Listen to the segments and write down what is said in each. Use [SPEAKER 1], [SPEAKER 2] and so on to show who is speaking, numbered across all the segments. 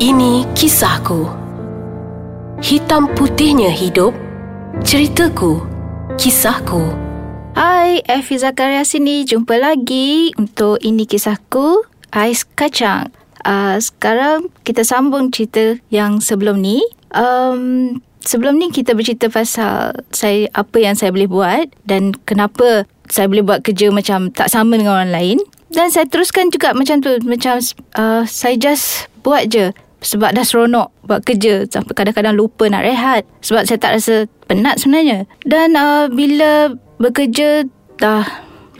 [SPEAKER 1] Ini kisahku. Hitam putihnya hidup. Ceritaku. Kisahku.
[SPEAKER 2] Hai, Effie Zakaria sini. Jumpa lagi untuk Ini Kisahku, Ais Kacang. Uh, sekarang kita sambung cerita yang sebelum ni. Um, sebelum ni kita bercerita pasal saya apa yang saya boleh buat dan kenapa saya boleh buat kerja macam tak sama dengan orang lain. Dan saya teruskan juga macam tu Macam uh, saya just buat je Sebab dah seronok buat kerja Sampai kadang-kadang lupa nak rehat Sebab saya tak rasa penat sebenarnya Dan uh, bila bekerja dah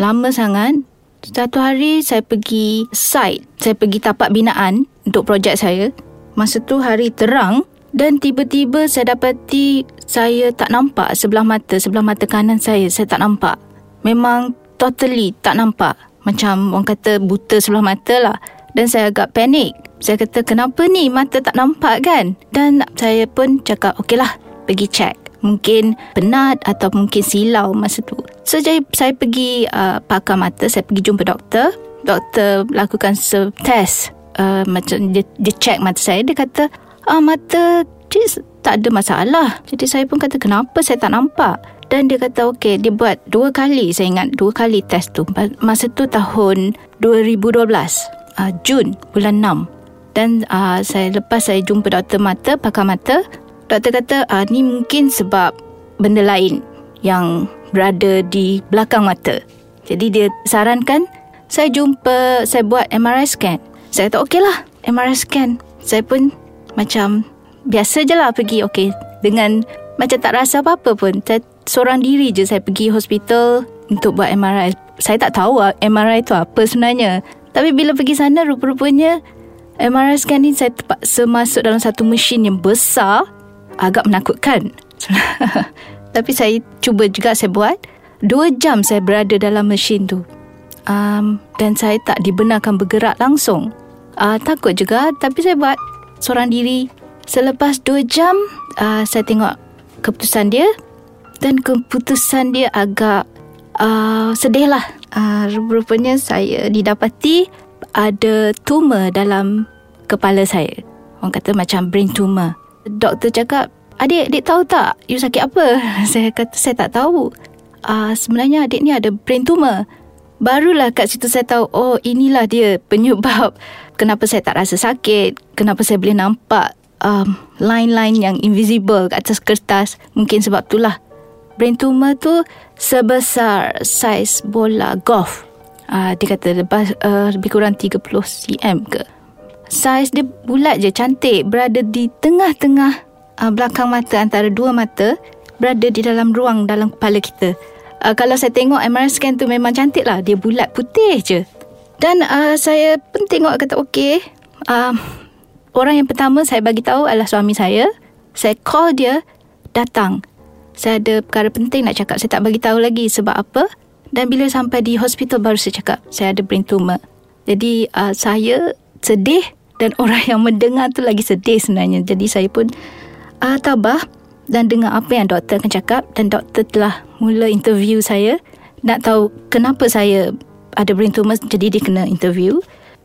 [SPEAKER 2] lama sangat Satu hari saya pergi site Saya pergi tapak binaan untuk projek saya Masa tu hari terang dan tiba-tiba saya dapati saya tak nampak sebelah mata, sebelah mata kanan saya, saya tak nampak. Memang totally tak nampak macam orang kata buta sebelah mata lah. Dan saya agak panik. Saya kata kenapa ni mata tak nampak kan? Dan saya pun cakap okey lah pergi check. Mungkin penat atau mungkin silau masa tu. So jadi saya pergi uh, pakar mata, saya pergi jumpa doktor. Doktor lakukan test uh, macam dia, dia check mata saya. Dia kata ah, mata tak ada masalah. Jadi saya pun kata kenapa saya tak nampak? Dan dia kata okey dia buat dua kali saya ingat dua kali test tu. Masa tu tahun 2012 uh, Jun bulan 6. Dan uh, saya lepas saya jumpa doktor mata pakar mata doktor kata uh, ni mungkin sebab benda lain yang berada di belakang mata. Jadi dia sarankan saya jumpa saya buat MRI scan. Saya kata okey lah MRI scan. Saya pun macam biasa je lah pergi okey dengan macam tak rasa apa-apa pun. Saya seorang diri je saya pergi hospital untuk buat MRI. Saya tak tahu lah MRI tu apa sebenarnya. Tapi bila pergi sana rupa-rupanya MRI scan ni saya terpaksa masuk dalam satu mesin yang besar. Agak menakutkan. Tapi saya cuba juga saya buat. Dua jam saya berada dalam mesin tu. Um, dan saya tak dibenarkan bergerak langsung. Uh, takut juga tapi saya buat seorang diri. Selepas dua jam uh, saya tengok keputusan dia dan keputusan dia agak uh, sedih lah. Uh, rupanya saya didapati ada tumor dalam kepala saya. Orang kata macam brain tumor. Doktor cakap, adik, adik tahu tak you sakit apa? Saya kata, saya tak tahu. Uh, sebenarnya adik ni ada brain tumor. Barulah kat situ saya tahu, oh inilah dia penyebab kenapa saya tak rasa sakit, kenapa saya boleh nampak um, line-line yang invisible kat atas kertas. Mungkin sebab itulah brain tumor tu sebesar saiz bola golf. Uh, dia kata lebih, uh, lebih kurang 30 cm ke. Saiz dia bulat je, cantik. Berada di tengah-tengah uh, belakang mata antara dua mata. Berada di dalam ruang dalam kepala kita. Uh, kalau saya tengok MRI scan tu memang cantik lah. Dia bulat putih je. Dan uh, saya pun tengok kata okey. Uh, orang yang pertama saya bagi tahu adalah suami saya. Saya call dia datang saya ada perkara penting nak cakap. Saya tak bagi tahu lagi sebab apa. Dan bila sampai di hospital baru saya cakap saya ada brain tumor. Jadi uh, saya sedih dan orang yang mendengar tu lagi sedih sebenarnya. Jadi saya pun uh, tabah dan dengar apa yang doktor akan cakap dan doktor telah mula interview saya nak tahu kenapa saya ada brain tumor jadi dia kena interview.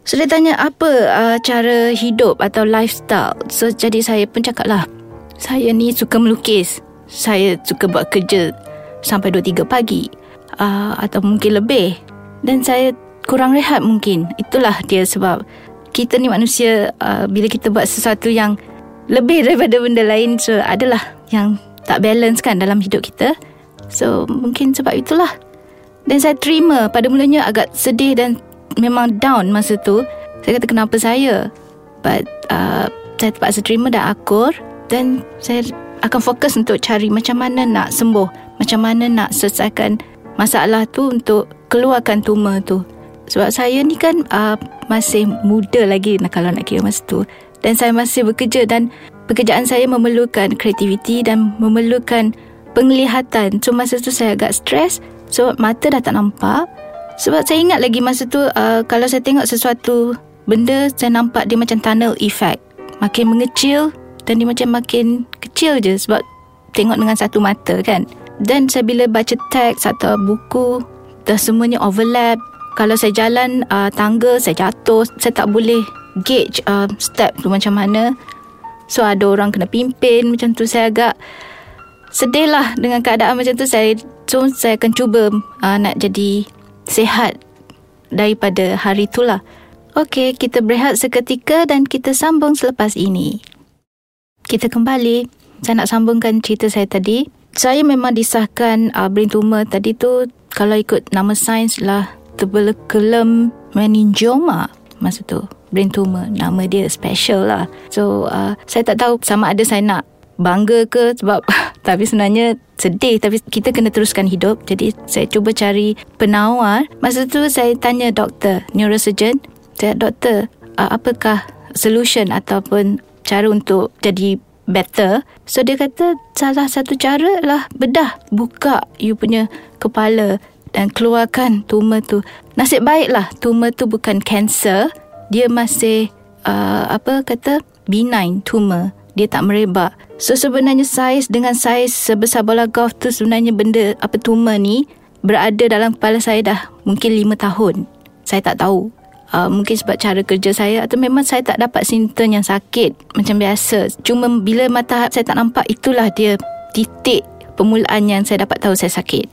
[SPEAKER 2] So dia tanya apa uh, cara hidup atau lifestyle. So jadi saya pun cakap lah saya ni suka melukis saya suka buat kerja sampai 2-3 pagi uh, atau mungkin lebih dan saya kurang rehat mungkin itulah dia sebab kita ni manusia uh, bila kita buat sesuatu yang lebih daripada benda lain so adalah yang tak balance kan dalam hidup kita. So mungkin sebab itulah. Dan saya terima pada mulanya agak sedih dan memang down masa tu. Saya kata kenapa saya? But uh, saya terpaksa terima dan akur. Dan saya akan fokus untuk cari macam mana nak sembuh, macam mana nak selesaikan masalah tu untuk keluarkan tumor tu. Sebab saya ni kan uh, masih muda lagi kalau nak kira masa tu. Dan saya masih bekerja dan pekerjaan saya memerlukan kreativiti dan memerlukan penglihatan. So masa tu saya agak stres sebab mata dah tak nampak. Sebab saya ingat lagi masa tu uh, kalau saya tengok sesuatu benda saya nampak dia macam tunnel effect. Makin mengecil dan dia macam makin kecil je sebab tengok dengan satu mata kan. Dan saya bila baca teks atau buku, dah semuanya overlap. Kalau saya jalan uh, tangga, saya jatuh. Saya tak boleh gauge uh, step tu macam mana. So ada orang kena pimpin macam tu saya agak sedih lah dengan keadaan macam tu saya so saya akan cuba uh, nak jadi sehat daripada hari itulah. Okey, kita berehat seketika dan kita sambung selepas ini. Kita kembali. Saya nak sambungkan cerita saya tadi. Saya memang disahkan uh, brain tumor tadi tu kalau ikut nama sains lah tuberculum meningioma masa tu. Brain tumor. Nama dia special lah. So, uh, saya tak tahu sama ada saya nak bangga ke sebab tapi sebenarnya sedih. Tapi kita kena teruskan hidup. Jadi saya cuba cari penawar. Masa tu saya tanya doktor neurosurgeon. Saya doktor uh, apakah solution ataupun cara untuk jadi better? So dia kata salah satu cara lah bedah. Buka you punya kepala dan keluarkan tumor tu nasib baiklah tumor tu bukan cancer dia masih uh, apa kata benign tumor dia tak merebak. So sebenarnya saiz dengan saiz sebesar bola golf tu sebenarnya benda apa tumor ni berada dalam kepala saya dah mungkin lima tahun. Saya tak tahu. Uh, mungkin sebab cara kerja saya atau memang saya tak dapat simptom yang sakit macam biasa. Cuma bila mata saya tak nampak itulah dia titik permulaan yang saya dapat tahu saya sakit.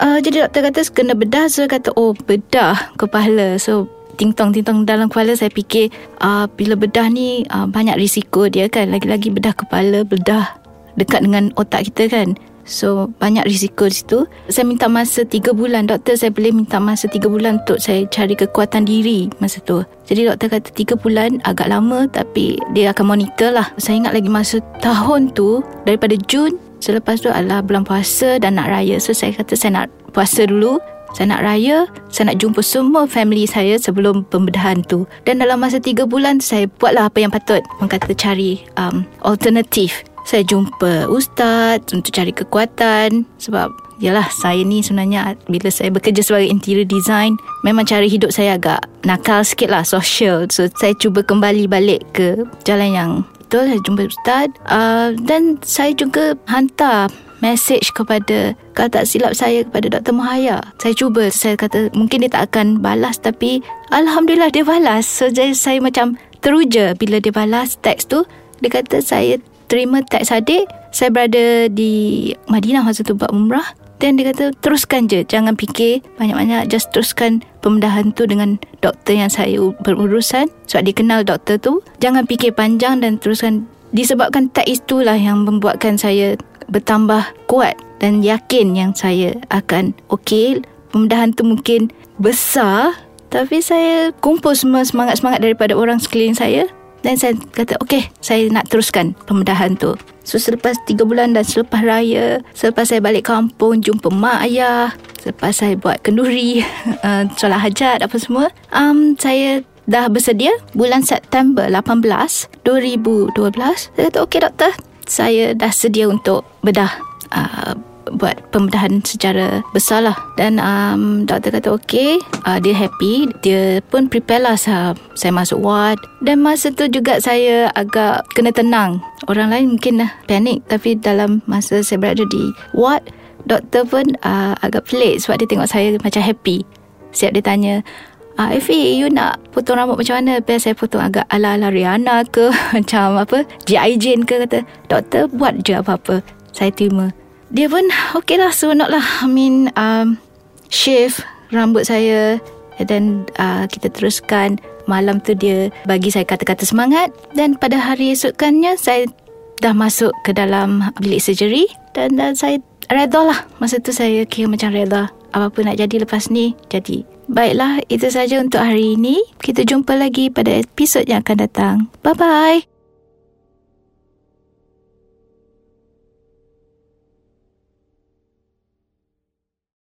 [SPEAKER 2] Uh, jadi doktor kata kena bedah. So kata oh bedah kepala. So ting-tong-ting-tong dalam kepala saya fikir uh, bila bedah ni uh, banyak risiko dia kan lagi-lagi bedah kepala bedah dekat dengan otak kita kan so banyak risiko di situ saya minta masa 3 bulan doktor saya boleh minta masa 3 bulan untuk saya cari kekuatan diri masa tu jadi doktor kata 3 bulan agak lama tapi dia akan monitor lah saya ingat lagi masa tahun tu daripada Jun selepas tu adalah bulan puasa dan nak raya so saya kata saya nak puasa dulu saya nak raya, saya nak jumpa semua family saya sebelum pembedahan tu. Dan dalam masa tiga bulan, saya buatlah apa yang patut. Orang kata cari um, alternatif. Saya jumpa ustaz untuk cari kekuatan. Sebab, yalah, saya ni sebenarnya bila saya bekerja sebagai interior design, memang cara hidup saya agak nakal sikit lah, social. So, saya cuba kembali balik ke jalan yang betul. Saya jumpa ustaz. Uh, dan saya juga hantar message kepada kalau tak silap saya kepada Dr. Mahaya. Saya cuba, saya kata mungkin dia tak akan balas tapi Alhamdulillah dia balas. So jadi saya macam teruja bila dia balas teks tu. Dia kata saya terima teks adik, saya berada di Madinah masa tu buat umrah. Dan dia kata teruskan je, jangan fikir banyak-banyak, just teruskan pembedahan tu dengan doktor yang saya berurusan. Sebab dia kenal doktor tu. Jangan fikir panjang dan teruskan disebabkan teks itulah yang membuatkan saya bertambah kuat dan yakin yang saya akan okey. Pembedahan tu mungkin besar tapi saya kumpul semua semangat-semangat daripada orang sekeliling saya dan saya kata okey saya nak teruskan pembedahan tu. So selepas 3 bulan dan selepas raya, selepas saya balik kampung jumpa mak ayah, selepas saya buat kenduri, uh, solat hajat apa semua, um, saya dah bersedia bulan September 18 2012 saya kata okey doktor. Saya dah sedia untuk bedah uh, buat pembedahan secara besar lah dan um, doktor kata okey uh, dia happy. Dia pun prepare lah saya, saya masuk ward. Dan masa tu juga saya agak kena tenang. Orang lain mungkin dah panik tapi dalam masa saya berada di ward doktor pun uh, agak pelik sebab dia tengok saya macam happy. Siap dia tanya Ah, Effie, you nak potong rambut macam mana? Biar saya potong agak ala-ala Rihanna ke Macam apa G.I. Jane ke kata. Doktor buat je apa-apa. Saya terima Dia pun Okay lah Seronok lah I mean um, Shave Rambut saya Dan uh, Kita teruskan Malam tu dia Bagi saya kata-kata semangat Dan pada hari esokkannya Saya Dah masuk ke dalam Bilik surgery Dan, dan saya Reda lah Masa tu saya kira macam reda Apa pun nak jadi lepas ni Jadi Baiklah, itu saja untuk hari ini. Kita jumpa lagi pada episod yang akan datang. Bye-bye.